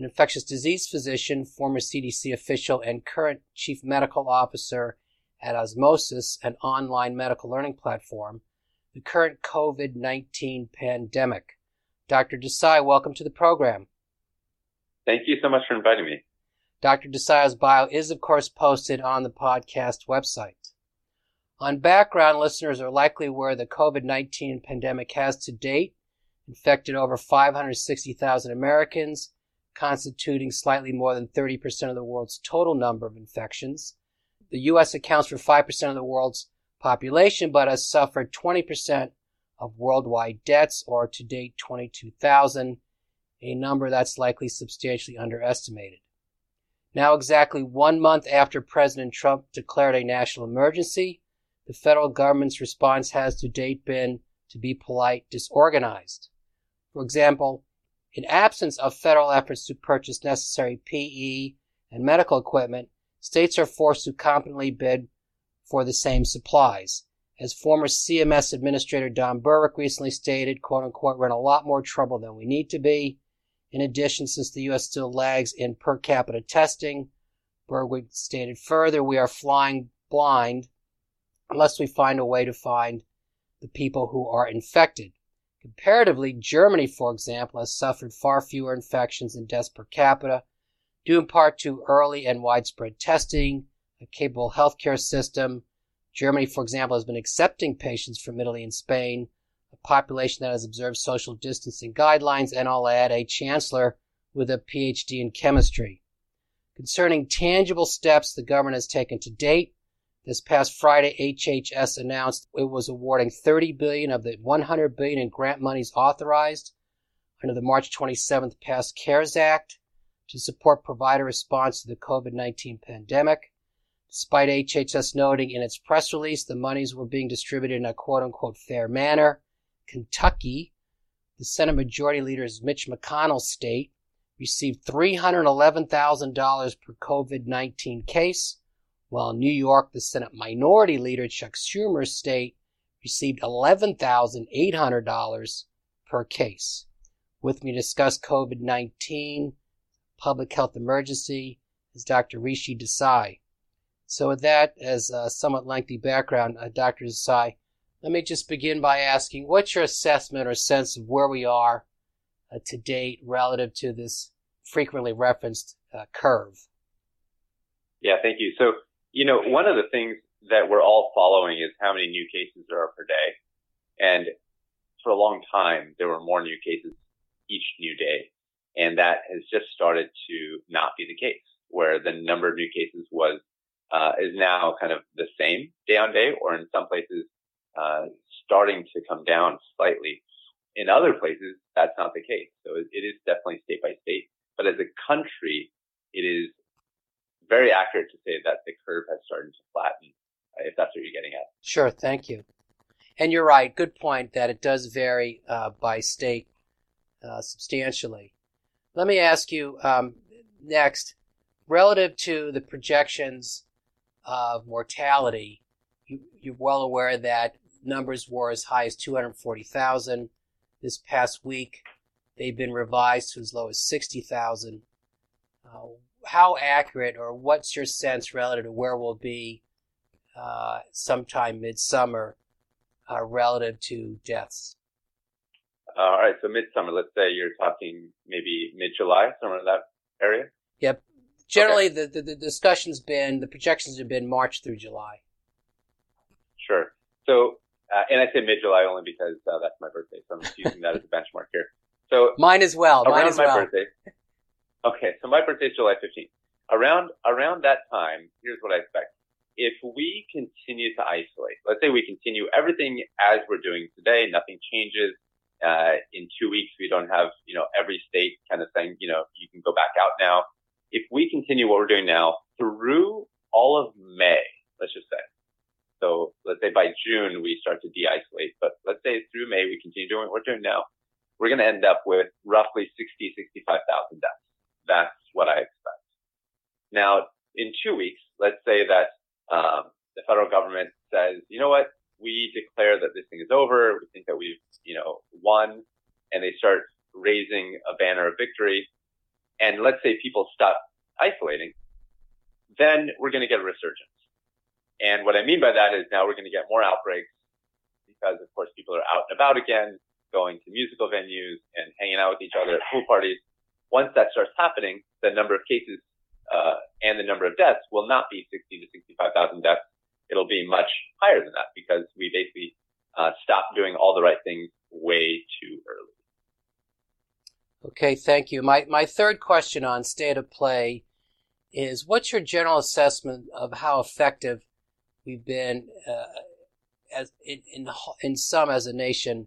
an infectious disease physician, former CDC official, and current chief medical officer at Osmosis, an online medical learning platform, the current COVID 19 pandemic. Dr. Desai, welcome to the program. Thank you so much for inviting me. Dr. Desai's bio is, of course, posted on the podcast website. On background, listeners are likely aware the COVID 19 pandemic has to date infected over 560,000 Americans constituting slightly more than 30% of the world's total number of infections. The U.S. accounts for 5% of the world's population, but has suffered 20% of worldwide deaths, or to date 22,000, a number that's likely substantially underestimated. Now, exactly one month after President Trump declared a national emergency, the federal government's response has to date been, to be polite, disorganized. For example, in absence of federal efforts to purchase necessary PE and medical equipment, states are forced to competently bid for the same supplies. As former CMS Administrator Don Berwick recently stated, quote unquote, we're in a lot more trouble than we need to be. In addition, since the U.S. still lags in per capita testing, Berwick stated further, we are flying blind unless we find a way to find the people who are infected. Comparatively, Germany, for example, has suffered far fewer infections and deaths per capita, due in part to early and widespread testing, a capable healthcare system. Germany, for example, has been accepting patients from Italy and Spain, a population that has observed social distancing guidelines, and I'll add a chancellor with a PhD in chemistry. Concerning tangible steps the government has taken to date, this past Friday, HHS announced it was awarding 30 billion of the 100 billion in grant monies authorized under the March 27th passed CARES Act to support provider response to the COVID-19 pandemic. Despite HHS noting in its press release the monies were being distributed in a quote unquote fair manner, Kentucky, the Senate Majority Leader's Mitch McConnell state, received $311,000 per COVID 19 case, while in New York, the Senate Minority Leader Chuck Schumer's state received $11,800 per case. With me to discuss COVID 19 public health emergency is Dr. Rishi Desai. So, with that as a somewhat lengthy background, uh, Dr. Desai, let me just begin by asking what's your assessment or sense of where we are uh, to date relative to this frequently referenced uh, curve? Yeah, thank you. So, you know, one of the things that we're all following is how many new cases there are per day. And for a long time, there were more new cases each new day. And that has just started to not be the case, where the number of new cases was, uh, is now kind of the same day on day, or in some places, uh, starting to come down slightly. In other places, that's not the case. So it, it is definitely state by state. But as a country, it is very accurate to say that the curve has started to flatten, uh, if that's what you're getting at. Sure, thank you. And you're right, good point that it does vary uh, by state uh, substantially. Let me ask you um, next, relative to the projections of mortality, you, you're well aware that numbers were as high as 240,000. This past week, they've been revised to as low as 60,000. Uh, how accurate or what's your sense relative to where we'll be uh, sometime midsummer uh, relative to deaths? all right, so midsummer, let's say you're talking maybe mid July, somewhere in that area? Yep. Generally, okay. the, the, the discussion's been, the projections have been March through July. Sure. So, uh, and I say mid July only because uh, that's my birthday, so I'm using that as a benchmark here. So mine as well. Mine as my well. birthday. Okay, so my birthday is July 15th. Around around that time, here's what I expect. If we continue to isolate, let's say we continue everything as we're doing today, nothing changes. Uh, in two weeks, we don't have, you know, every state kind of saying, you know, you can go back out now. if we continue what we're doing now through all of May, let's just say, so let's say by June we start to de-isolate, but let's say through May we continue doing what we're doing now, we're going to end up with roughly 60, 65,000 deaths. That's what I expect. Now, in two weeks, let's say that um, the federal government says, you know what, we declare that this thing is over. We think that we've, you know, won, and they start raising a banner of victory. And let's say people stop isolating, then we're going to get a resurgence. And what I mean by that is now we're going to get more outbreaks because, of course, people are out and about again, going to musical venues and hanging out with each other at pool parties. Once that starts happening, the number of cases uh, and the number of deaths will not be 60 to 65,000 deaths. It'll be much higher than that because we basically uh, stopped doing all the right things way too early. Okay, thank you. My my third question on state of play is: What's your general assessment of how effective we've been uh, as in, in in some as a nation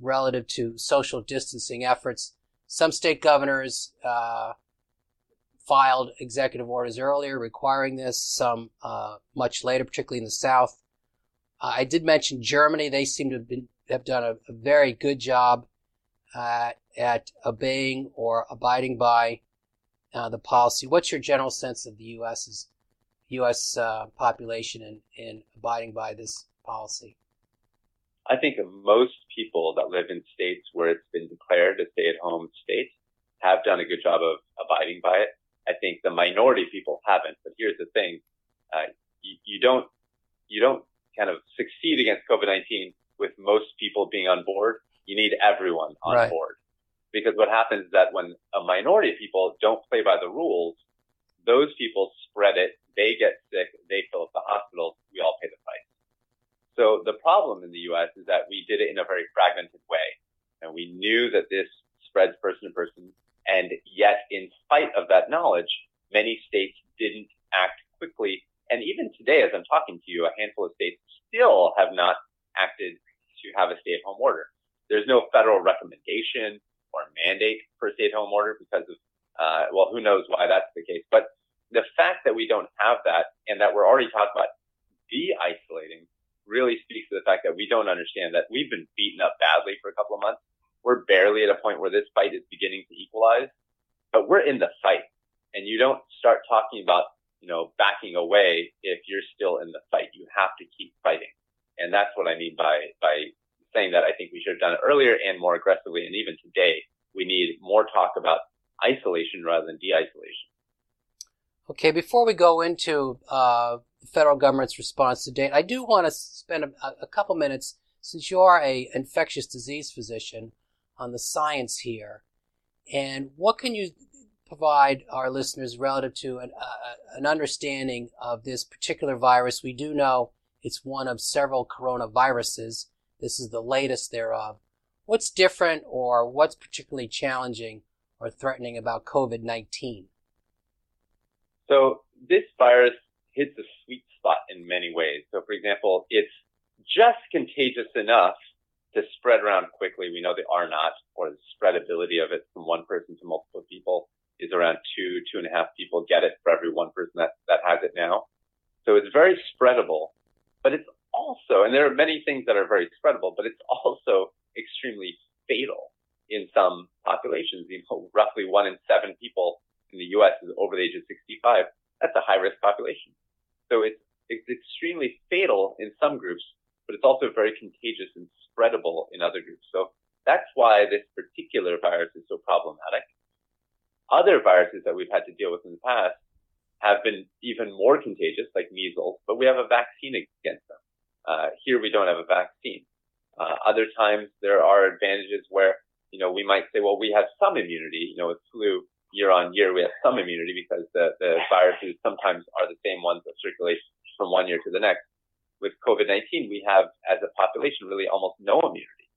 relative to social distancing efforts? Some state governors uh, filed executive orders earlier requiring this, some uh, much later, particularly in the South. Uh, I did mention Germany. They seem to have, been, have done a, a very good job uh, at obeying or abiding by uh, the policy. What's your general sense of the U.S.'s U.S. Uh, population in, in abiding by this policy? I think most people that live in states where it's been declared a stay-at-home state have done a good job of abiding by it. I think the minority people haven't. But here's the thing: uh, you, you, don't you don't kind of succeed against COVID-19 with most people being on board. You need everyone on right. board because what happens is that when a minority of people don't play by the rules, those people spread it. They get sick. They fill up the hospitals. We all pay the price. So the problem in the U.S. is that we did it in a very fragmented way, and we knew that this spreads person to person and yet, in spite of that knowledge, many states didn't act quickly. And even today, as I'm talking to you, a handful of states still have not acted to have a stay at home order. There's no federal recommendation or mandate for a stay at home order because of, uh, well, who knows why that's the case. But the fact that we don't have that and that we're already talking about de-isolating really speaks to the fact that we don't understand that we've been beaten up badly for a couple of months we're barely at a point where this fight is beginning to equalize, but we're in the fight. And you don't start talking about, you know, backing away if you're still in the fight. You have to keep fighting. And that's what I mean by, by saying that I think we should have done it earlier and more aggressively. And even today, we need more talk about isolation rather than de-isolation. Okay, before we go into uh, the federal government's response to date, I do want to spend a, a couple minutes, since you are a infectious disease physician, on the science here. And what can you provide our listeners relative to an, uh, an understanding of this particular virus? We do know it's one of several coronaviruses. This is the latest thereof. What's different or what's particularly challenging or threatening about COVID 19? So, this virus hits a sweet spot in many ways. So, for example, it's just contagious enough to spread around quickly. We know the R naught or the spreadability of it from one person to multiple people is around two, two and a half people get it for every one person that, that has it now. So it's very spreadable, but it's also, and there are many things that are very spreadable, but it's also extremely fatal in some populations. You know, roughly one in seven people in the U.S. is over the age of 65. That's a high risk population. So it's, it's extremely fatal in some groups, but it's also very contagious and spreadable in other groups. So that's why this particular virus is so problematic. Other viruses that we've had to deal with in the past have been even more contagious, like measles, but we have a vaccine against them. Uh, here we don't have a vaccine. Uh, other times there are advantages where, you know, we might say, well, we have some immunity, you know, with flu year on year, we have some immunity because the, the viruses sometimes are the same ones that circulate from one year to the next with COVID-19, we have as a population really almost no immunity.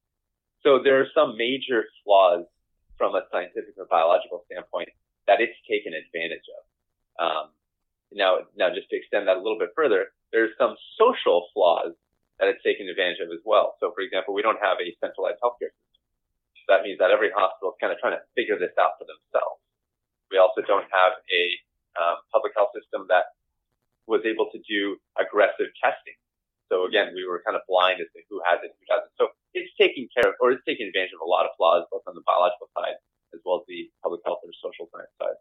So there are some major flaws from a scientific or biological standpoint that it's taken advantage of. Um, now, now just to extend that a little bit further, there's some social flaws that it's taken advantage of as well. So for example, we don't have a centralized healthcare system. So that means that every hospital is kind of trying to figure this out for themselves. We also don't have a um, public health system that was able to do aggressive testing. So again, we were kind of blind as to who has it, and who doesn't. So it's taking care of, or it's taking advantage of a lot of flaws, both on the biological side as well as the public health or social science side.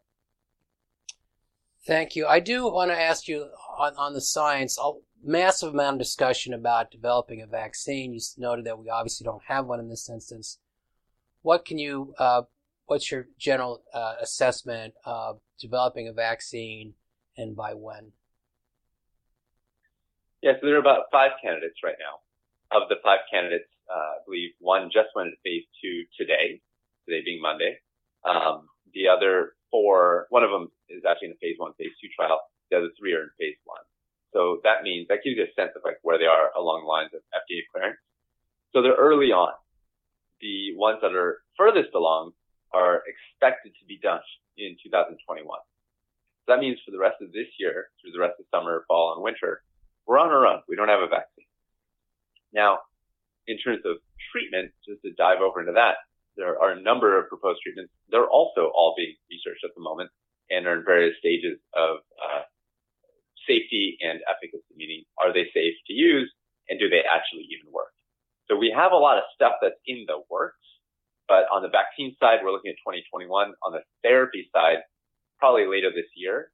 Thank you. I do want to ask you on, on the science, a massive amount of discussion about developing a vaccine. You noted that we obviously don't have one in this instance. What can you, uh, what's your general uh, assessment of developing a vaccine and by when? Yeah, so there are about five candidates right now. Of the five candidates, uh, I believe one just went into phase two today, today being Monday. Um, the other four, one of them is actually in a phase one, phase two trial. The other three are in phase one. So that means that gives you a sense of like where they are along the lines of FDA clearance. So they're early on. The ones that are furthest along are expected to be done in 2021. So that means for the rest of this year, through the rest of summer, fall, and winter, we're on our own. We don't have a vaccine. Now, in terms of treatment, just to dive over into that, there are a number of proposed treatments. They're also all being researched at the moment and are in various stages of uh, safety and efficacy, meaning are they safe to use and do they actually even work? So we have a lot of stuff that's in the works, but on the vaccine side, we're looking at 2021. On the therapy side, probably later this year,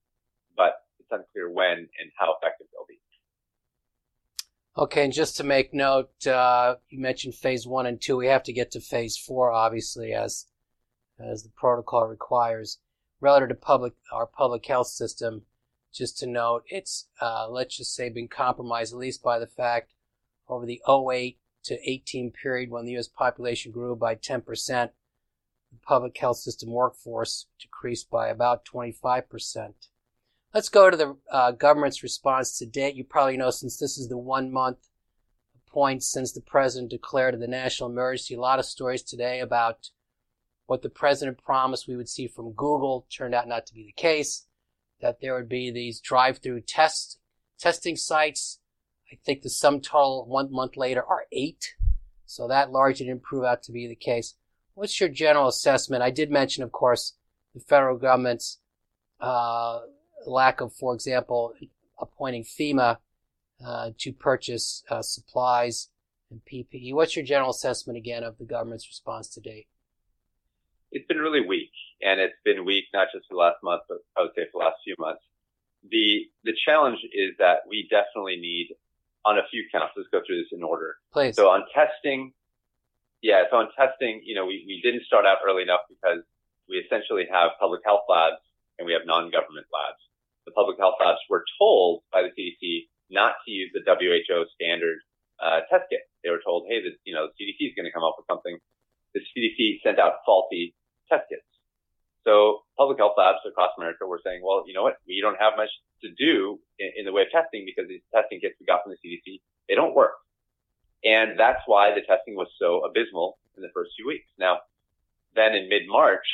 but it's unclear when and how effective they'll be. Okay, and just to make note, uh, you mentioned phase one and two. We have to get to phase four, obviously, as as the protocol requires. Relative to public our public health system, just to note, it's uh, let's just say been compromised at least by the fact over the 08 to 18 period when the U.S. population grew by 10 percent, the public health system workforce decreased by about 25 percent. Let's go to the uh, government's response to date. You probably know since this is the one month point since the president declared the national emergency, a lot of stories today about what the president promised we would see from Google turned out not to be the case. That there would be these drive-through test testing sites. I think the sum total one month later are eight. So that largely didn't prove out to be the case. What's your general assessment? I did mention, of course, the federal government's uh, lack of, for example, appointing FEMA uh, to purchase uh, supplies and PPE. What's your general assessment again of the government's response to date? It's been really weak, and it's been weak not just for the last month, but I would say for the last few months. The the challenge is that we definitely need on a few counts. Let's go through this in order. Please. So on testing, yeah. So on testing, you know, we, we didn't start out early enough because we essentially have public health labs and we have non-government labs the public health labs were told by the CDC not to use the WHO standard uh, test kit. They were told, hey, the, you know, the CDC is going to come up with something. The CDC sent out faulty test kits. So public health labs across America were saying, well, you know what? We don't have much to do in, in the way of testing because these testing kits we got from the CDC, they don't work. And that's why the testing was so abysmal in the first few weeks. Now, then in mid-March,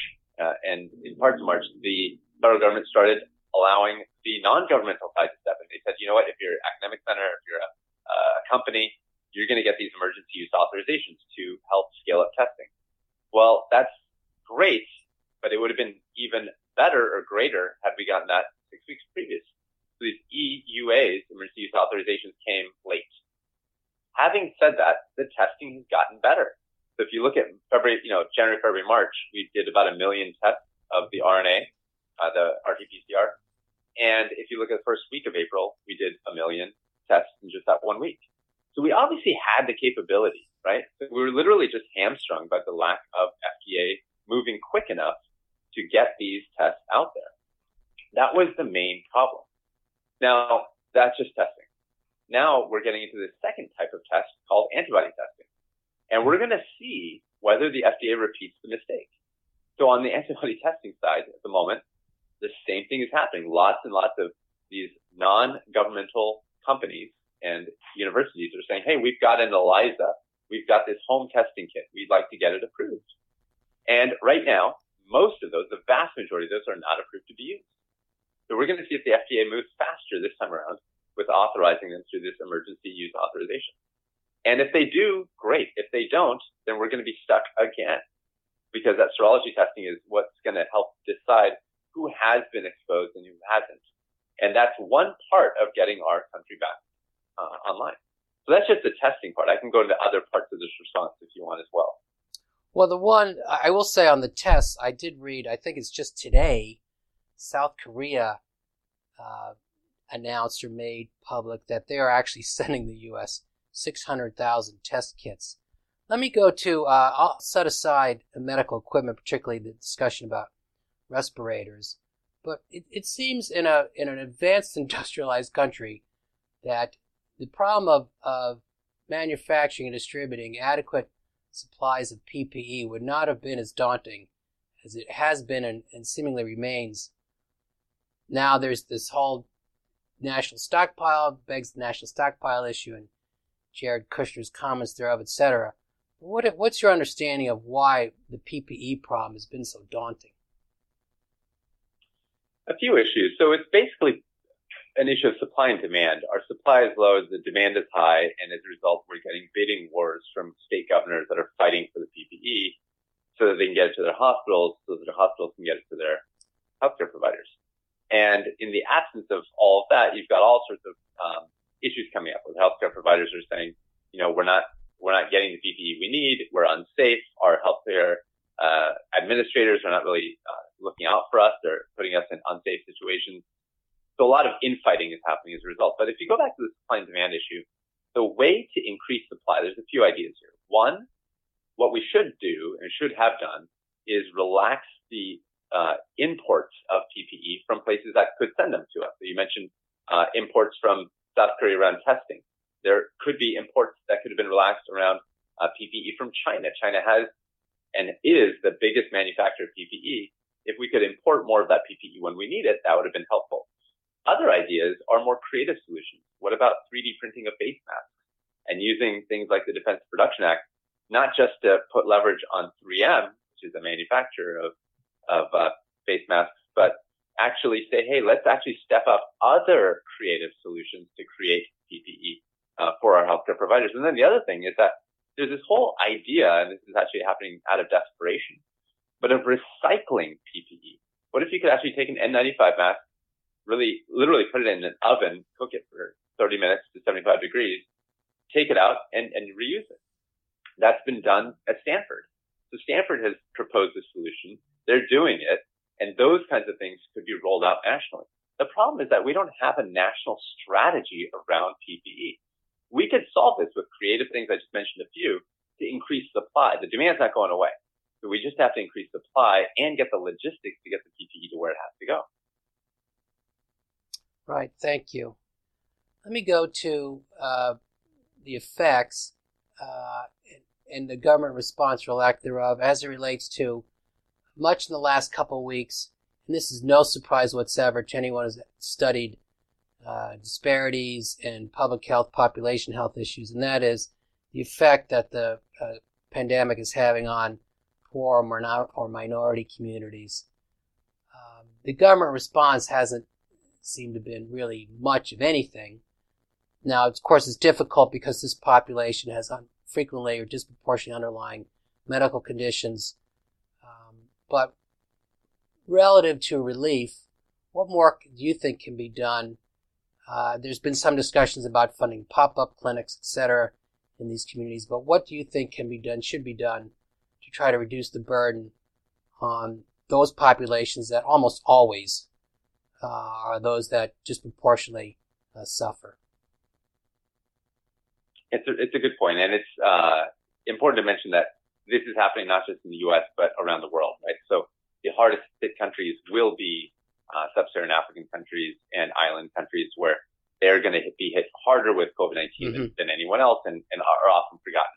uh, and in parts of March, the federal government started allowing the non-governmental side to step in. They said, you know what, if you're an academic center, if you're a, a company, you're going to get these emergency use authorizations to help scale up testing. Well, that's great, but it would have been even better or greater had we gotten that six weeks previous. So these EUAs, emergency use authorizations, came late. Having said that, the testing has gotten better. So if you look at February, you know, January, February, March, we did about a million tests of the RNA, uh, the RT-PCR. And if you look at the first week of April, we did a million tests in just that one week. So we obviously had the capability, right? So we were literally just hamstrung by the lack of FDA moving quick enough to get these tests out there. That was the main problem. Now, that's just testing. Now we're getting into the second type of test called antibody testing. And we're going to see whether the FDA repeats the mistake. So on the antibody testing side at the moment, the same thing is happening. Lots and lots of these non-governmental companies and universities are saying, Hey, we've got an ELISA. We've got this home testing kit. We'd like to get it approved. And right now, most of those, the vast majority of those are not approved to be used. So we're going to see if the FDA moves faster this time around with authorizing them through this emergency use authorization. And if they do, great. If they don't, then we're going to be stuck again because that serology testing is what's going to help decide who has been exposed and who hasn't. And that's one part of getting our country back uh, online. So that's just the testing part. I can go into other parts of this response if you want as well. Well, the one I will say on the tests, I did read, I think it's just today, South Korea uh, announced or made public that they are actually sending the U.S. 600,000 test kits. Let me go to, uh, I'll set aside medical equipment, particularly the discussion about respirators. But it, it seems in a in an advanced industrialized country that the problem of, of manufacturing and distributing adequate supplies of PPE would not have been as daunting as it has been and, and seemingly remains. Now there's this whole national stockpile, begs the national stockpile issue and Jared Kushner's comments thereof, etc. What, what's your understanding of why the PPE problem has been so daunting? A few issues. So it's basically an issue of supply and demand. Our supply is low, the demand is high, and as a result, we're getting bidding wars from state governors that are fighting for the PPE so that they can get it to their hospitals, so that their hospitals can get it to their healthcare providers. And in the absence of all of that, you've got all sorts of um, issues coming up where healthcare providers are saying, you know, we're not we're not getting the PPE we need. We're unsafe. Our healthcare uh, administrators are not really uh, looking out for us. They're putting us in unsafe situations. So a lot of infighting is happening as a result. But if you go back to the supply and demand issue, the way to increase supply, there's a few ideas here. One, what we should do and should have done is relax the uh, imports of PPE from places that could send them to us. So you mentioned uh, imports from South Korea around testing. There could be imports that could have been relaxed around uh, PPE from China. China has and is the biggest manufacturer of PPE. If we could import more of that PPE when we need it, that would have been helpful. Other ideas are more creative solutions. What about 3D printing of face masks and using things like the Defense Production Act, not just to put leverage on 3M, which is a manufacturer of, of uh, face masks, but actually say, hey, let's actually step up other creative solutions to create PPE uh, for our healthcare providers. And then the other thing is that there's this whole idea, and this is actually happening out of desperation, but of recycling PPE. What if you could actually take an N95 mask, really, literally put it in an oven, cook it for 30 minutes to 75 degrees, take it out and, and reuse it? That's been done at Stanford. So Stanford has proposed a solution. They're doing it. And those kinds of things could be rolled out nationally. The problem is that we don't have a national strategy around PPE. We could solve this with creative things. I just mentioned a few to increase supply. The demand's not going away. So we just have to increase supply and get the logistics to get the PPE to where it has to go. Right. Thank you. Let me go to uh, the effects uh, and the government response or lack thereof as it relates to much in the last couple of weeks, and this is no surprise whatsoever to anyone who's studied uh, disparities in public health, population health issues, and that is the effect that the uh, pandemic is having on poor or, minor- or minority communities. Um, the government response hasn't seemed to have been really much of anything. Now, of course, it's difficult because this population has frequently or disproportionately underlying medical conditions but relative to relief, what more do you think can be done? Uh, there's been some discussions about funding pop-up clinics, etc., in these communities. But what do you think can be done, should be done, try to reduce the burden on those populations that almost always uh, are those that disproportionately uh, suffer? It's a, it's a good point, and it's uh, important to mention that this is happening not just in the U.S. but around the world, right? So the hardest hit countries will be uh, sub-Saharan African countries and island countries where they're going to be hit harder with COVID-19 mm-hmm. than, than, anyone else and, and, are often forgotten.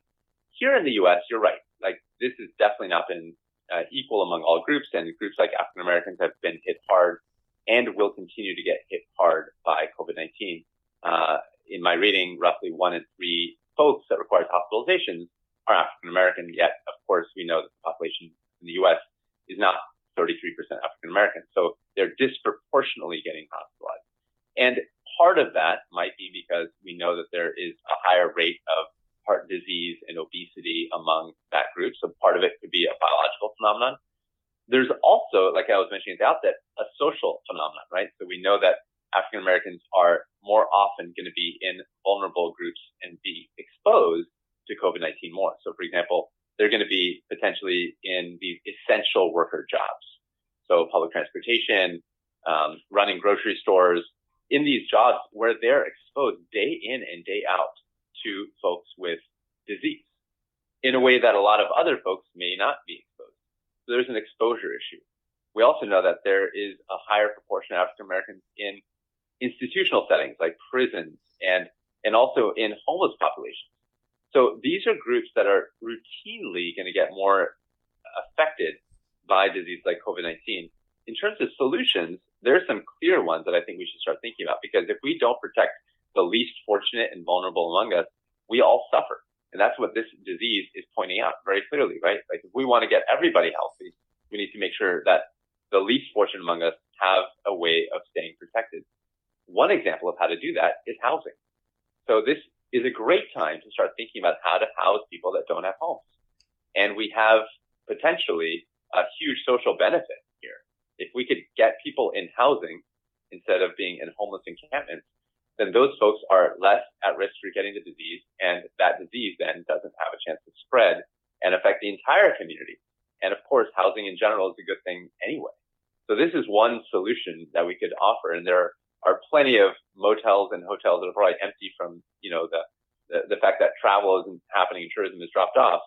Here in the U.S., you're right. Like this has definitely not been uh, equal among all groups, and groups like African Americans have been hit hard and will continue to get hit hard by COVID-19. Uh, in my reading, roughly one in three folks that requires hospitalizations are African American, yet of course we know that the population in the U.S. is not 33% African American. So they're disproportionately getting hospitalized. And part of that might be because we know that there is a higher rate of heart disease and obesity among that group. So part of it could be a biological phenomenon. There's also, like I was mentioning at the outset, a social phenomenon, right? So we know that African Americans are more often going to be in vulnerable groups and be exposed to COVID-19 more. So for example, they're going to be potentially in these essential worker jobs. So public transportation, um, running grocery stores, in these jobs where they're exposed day in and day out to folks with disease in a way that a lot of other folks may not be exposed. So there's an exposure issue. We also know that there is a higher proportion of African Americans in institutional settings like prisons and, and also in homeless populations. So these are groups that are routinely going to get more affected by disease like COVID-19. In terms of solutions, there are some clear ones that I think we should start thinking about because if we don't protect the least fortunate and vulnerable among us, we all suffer. And that's what this disease is pointing out very clearly, right? Like if we want to get everybody healthy, we need to make sure that the least fortunate among us have a way of staying protected. One example of how to do that is housing. So this is a great time to start thinking about how to house people that don't have homes. And we have potentially a huge social benefit here. If we could get people in housing instead of being in homeless encampments, then those folks are less at risk for getting the disease. And that disease then doesn't have a chance to spread and affect the entire community. And of course, housing in general is a good thing anyway. So this is one solution that we could offer. And there are plenty of motels and hotels that are probably empty from, you know, the, the, the fact that travel isn't happening and tourism has dropped off.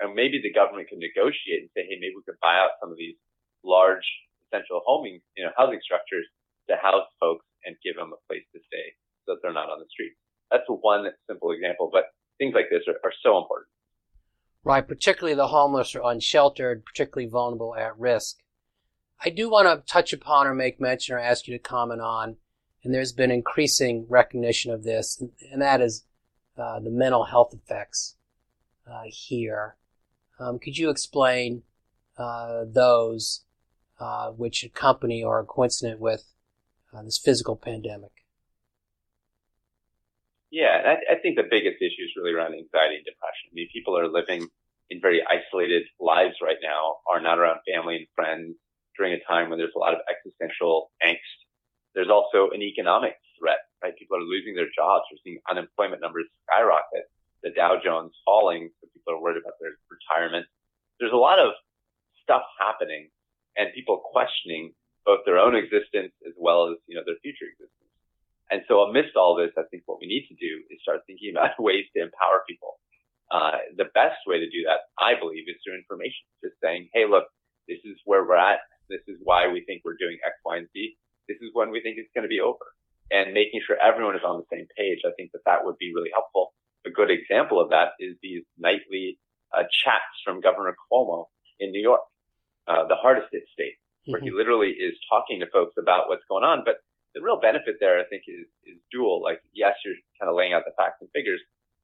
And maybe the government can negotiate and say, hey, maybe we could buy out some of these large essential homing, you know, housing structures to house folks and give them a place to stay that they're not on the street. That's one simple example, but things like this are, are so important. Right, particularly the homeless or unsheltered, particularly vulnerable at risk. I do want to touch upon or make mention or ask you to comment on, and there's been increasing recognition of this, and, that is uh, the mental health effects uh, here. Um, could you explain uh, those uh, which accompany or are coincident with uh, this physical pandemic? Yeah, I, I think the biggest issue is really around anxiety and depression. I mean, people are living in very isolated lives right now, are not around family and friends during a time when there's a lot of existential angst. There's also an economic threat, right? People are losing their jobs. We're seeing unemployment numbers skyrocket. The Dow Jones falling, so people are worried about their retirement. There's a lot of stuff happening and people questioning both their own existence as well as, you know, their future existence. And so amidst all this, I think what we need to do is start thinking about ways to empower people. Uh, the best way to do that, I believe, is through information. Just saying, hey, look, this is where we're at. This is why we think we're doing X, Y, and Z. This is when we think it's going to be over. And making sure everyone is on the same page, I think that that would be really helpful. A good example of that is these nightly uh, chats from Governor Cuomo in New York, uh, the hardest hit state, where mm-hmm. he literally is talking to folks about what's going on, but benefit there, I think, is, is dual. Like, yes, you're kind of laying out the facts and figures,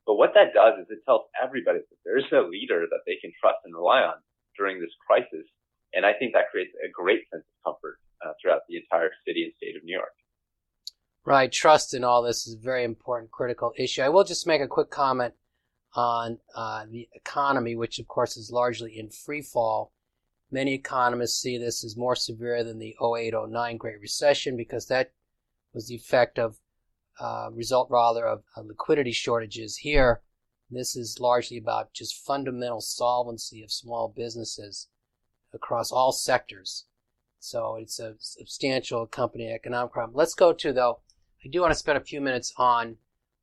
but what that does is it tells everybody that there's a leader that they can trust and rely on during this crisis. And I think that creates a great sense of comfort uh, throughout the entire city and state of New York. Right. Trust in all this is a very important, critical issue. I will just make a quick comment on uh, the economy, which of course is largely in free fall. Many economists see this as more severe than the 0809 Great Recession because that was the effect of uh, result rather of uh, liquidity shortages. Here, this is largely about just fundamental solvency of small businesses across all sectors. So it's a substantial accompanying economic problem. Let's go to though. I do want to spend a few minutes on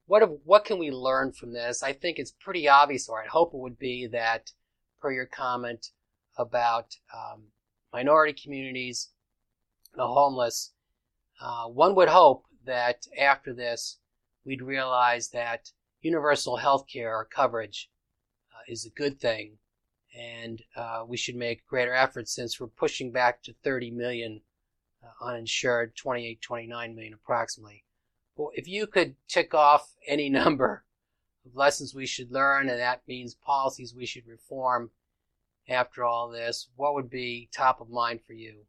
what what can we learn from this. I think it's pretty obvious, or I hope it would be that, per your comment about um, minority communities, the homeless, uh, one would hope that after this, we'd realize that universal health care coverage uh, is a good thing, and uh, we should make greater efforts since we're pushing back to 30 million uh, uninsured, 28, 29 million approximately. Well, if you could tick off any number of lessons we should learn, and that means policies we should reform after all this, what would be top of mind for you?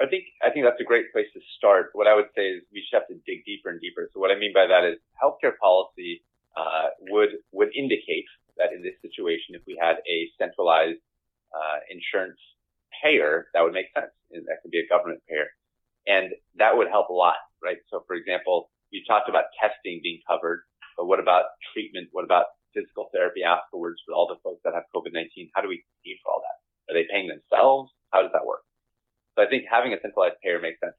I think I think that's a great place to start. What I would say is we should have to dig deeper and deeper. So what I mean by that is healthcare policy uh, would would indicate that in this situation, if we had a centralized uh, insurance payer, that would make sense. That could be a government payer. And that would help a lot, right? So for example, we talked about testing being covered, but what about treatment? What about physical therapy afterwards for all the folks that have COVID-19? How do we pay for all that? Are they paying themselves? How does that work? So I think having a centralized payer makes sense.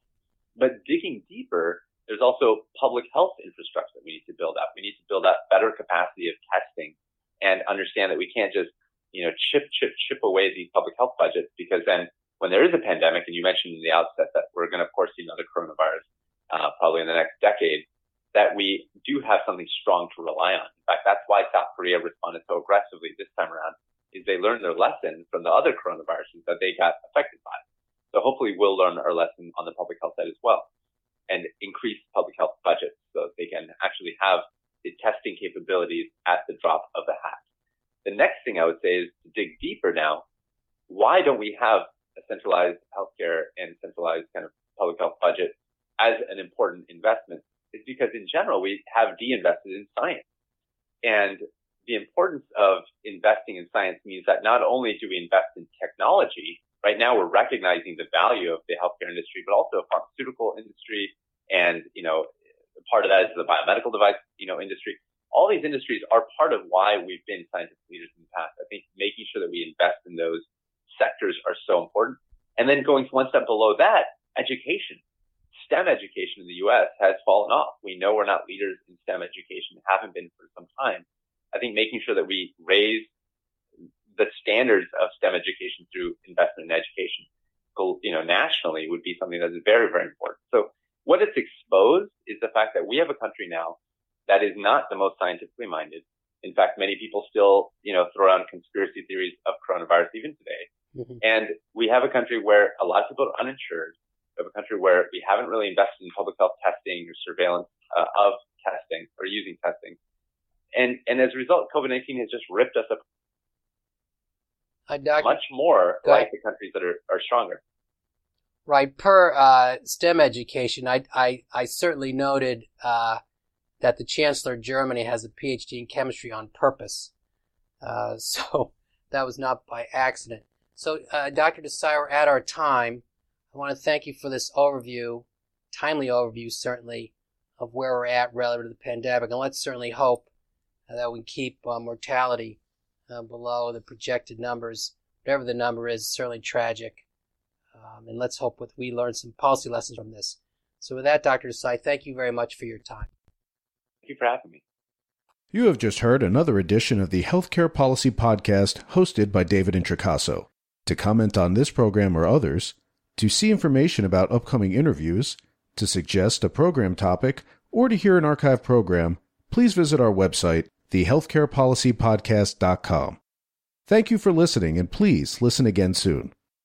But digging deeper, there's also public health infrastructure that we need to build up. We need to build up better capacity of testing and understand that we can't just, you know, chip, chip, chip away these public health budgets because then when there is a pandemic, and you mentioned in the outset that we're going to, of course, see another coronavirus uh, probably in the next decade, that we do have something strong to rely on. In fact, that's why South Korea responded so aggressively this time around, is they learned their lesson from the other coronaviruses that they got affected by. So hopefully we'll learn our lesson on the public health side as well and increase public health budgets so they can actually have the testing capabilities at the drop of a hat. The next thing I would say is to dig deeper now. Why don't we have a centralized healthcare and centralized kind of public health budget as an important investment is because in general, we have de-invested in science. And the importance of investing in science means that not only do we invest in technology, right now we're recognizing the value of the healthcare industry, but also pharmaceutical industry. And, you know, part of that is the biomedical device, you know, industry. All these industries are part of why we've been scientific leaders in the past. I think making sure that we invest in those sectors are so important. And then going one step below that, education. STEM education in the U.S. has fallen off. We know we're not leaders in STEM education, haven't been for some time. I think making sure that we raise the standards of STEM education through investment in education, you know, nationally would be something that is very, very important. So what it's exposed is the fact that we have a country now that is not the most scientifically minded. In fact, many people still, you know, throw around conspiracy theories of coronavirus even today. Mm-hmm. And we have a country where a lot of people are uninsured We have a country where we haven't really invested in public health testing or surveillance uh, of testing or using testing. And, and as a result, COVID-19 has just ripped us up much more like the countries that are, are stronger. Right. Per uh, STEM education, I, I, I certainly noted uh, that the Chancellor of Germany has a PhD in chemistry on purpose. Uh, so that was not by accident. So, uh, Dr. Desai, we're at our time. I want to thank you for this overview, timely overview, certainly, of where we're at relative to the pandemic. And let's certainly hope that we keep uh, mortality uh, below the projected numbers. Whatever the number is, certainly tragic. Um, and let's hope that we learn some policy lessons from this. So, with that, Dr. Desai, thank you very much for your time. Thank you for having me. You have just heard another edition of the Healthcare Policy Podcast hosted by David Introcaso. To comment on this program or others, to see information about upcoming interviews, to suggest a program topic, or to hear an archive program, please visit our website, thehealthcarepolicypodcast.com. Thank you for listening, and please listen again soon.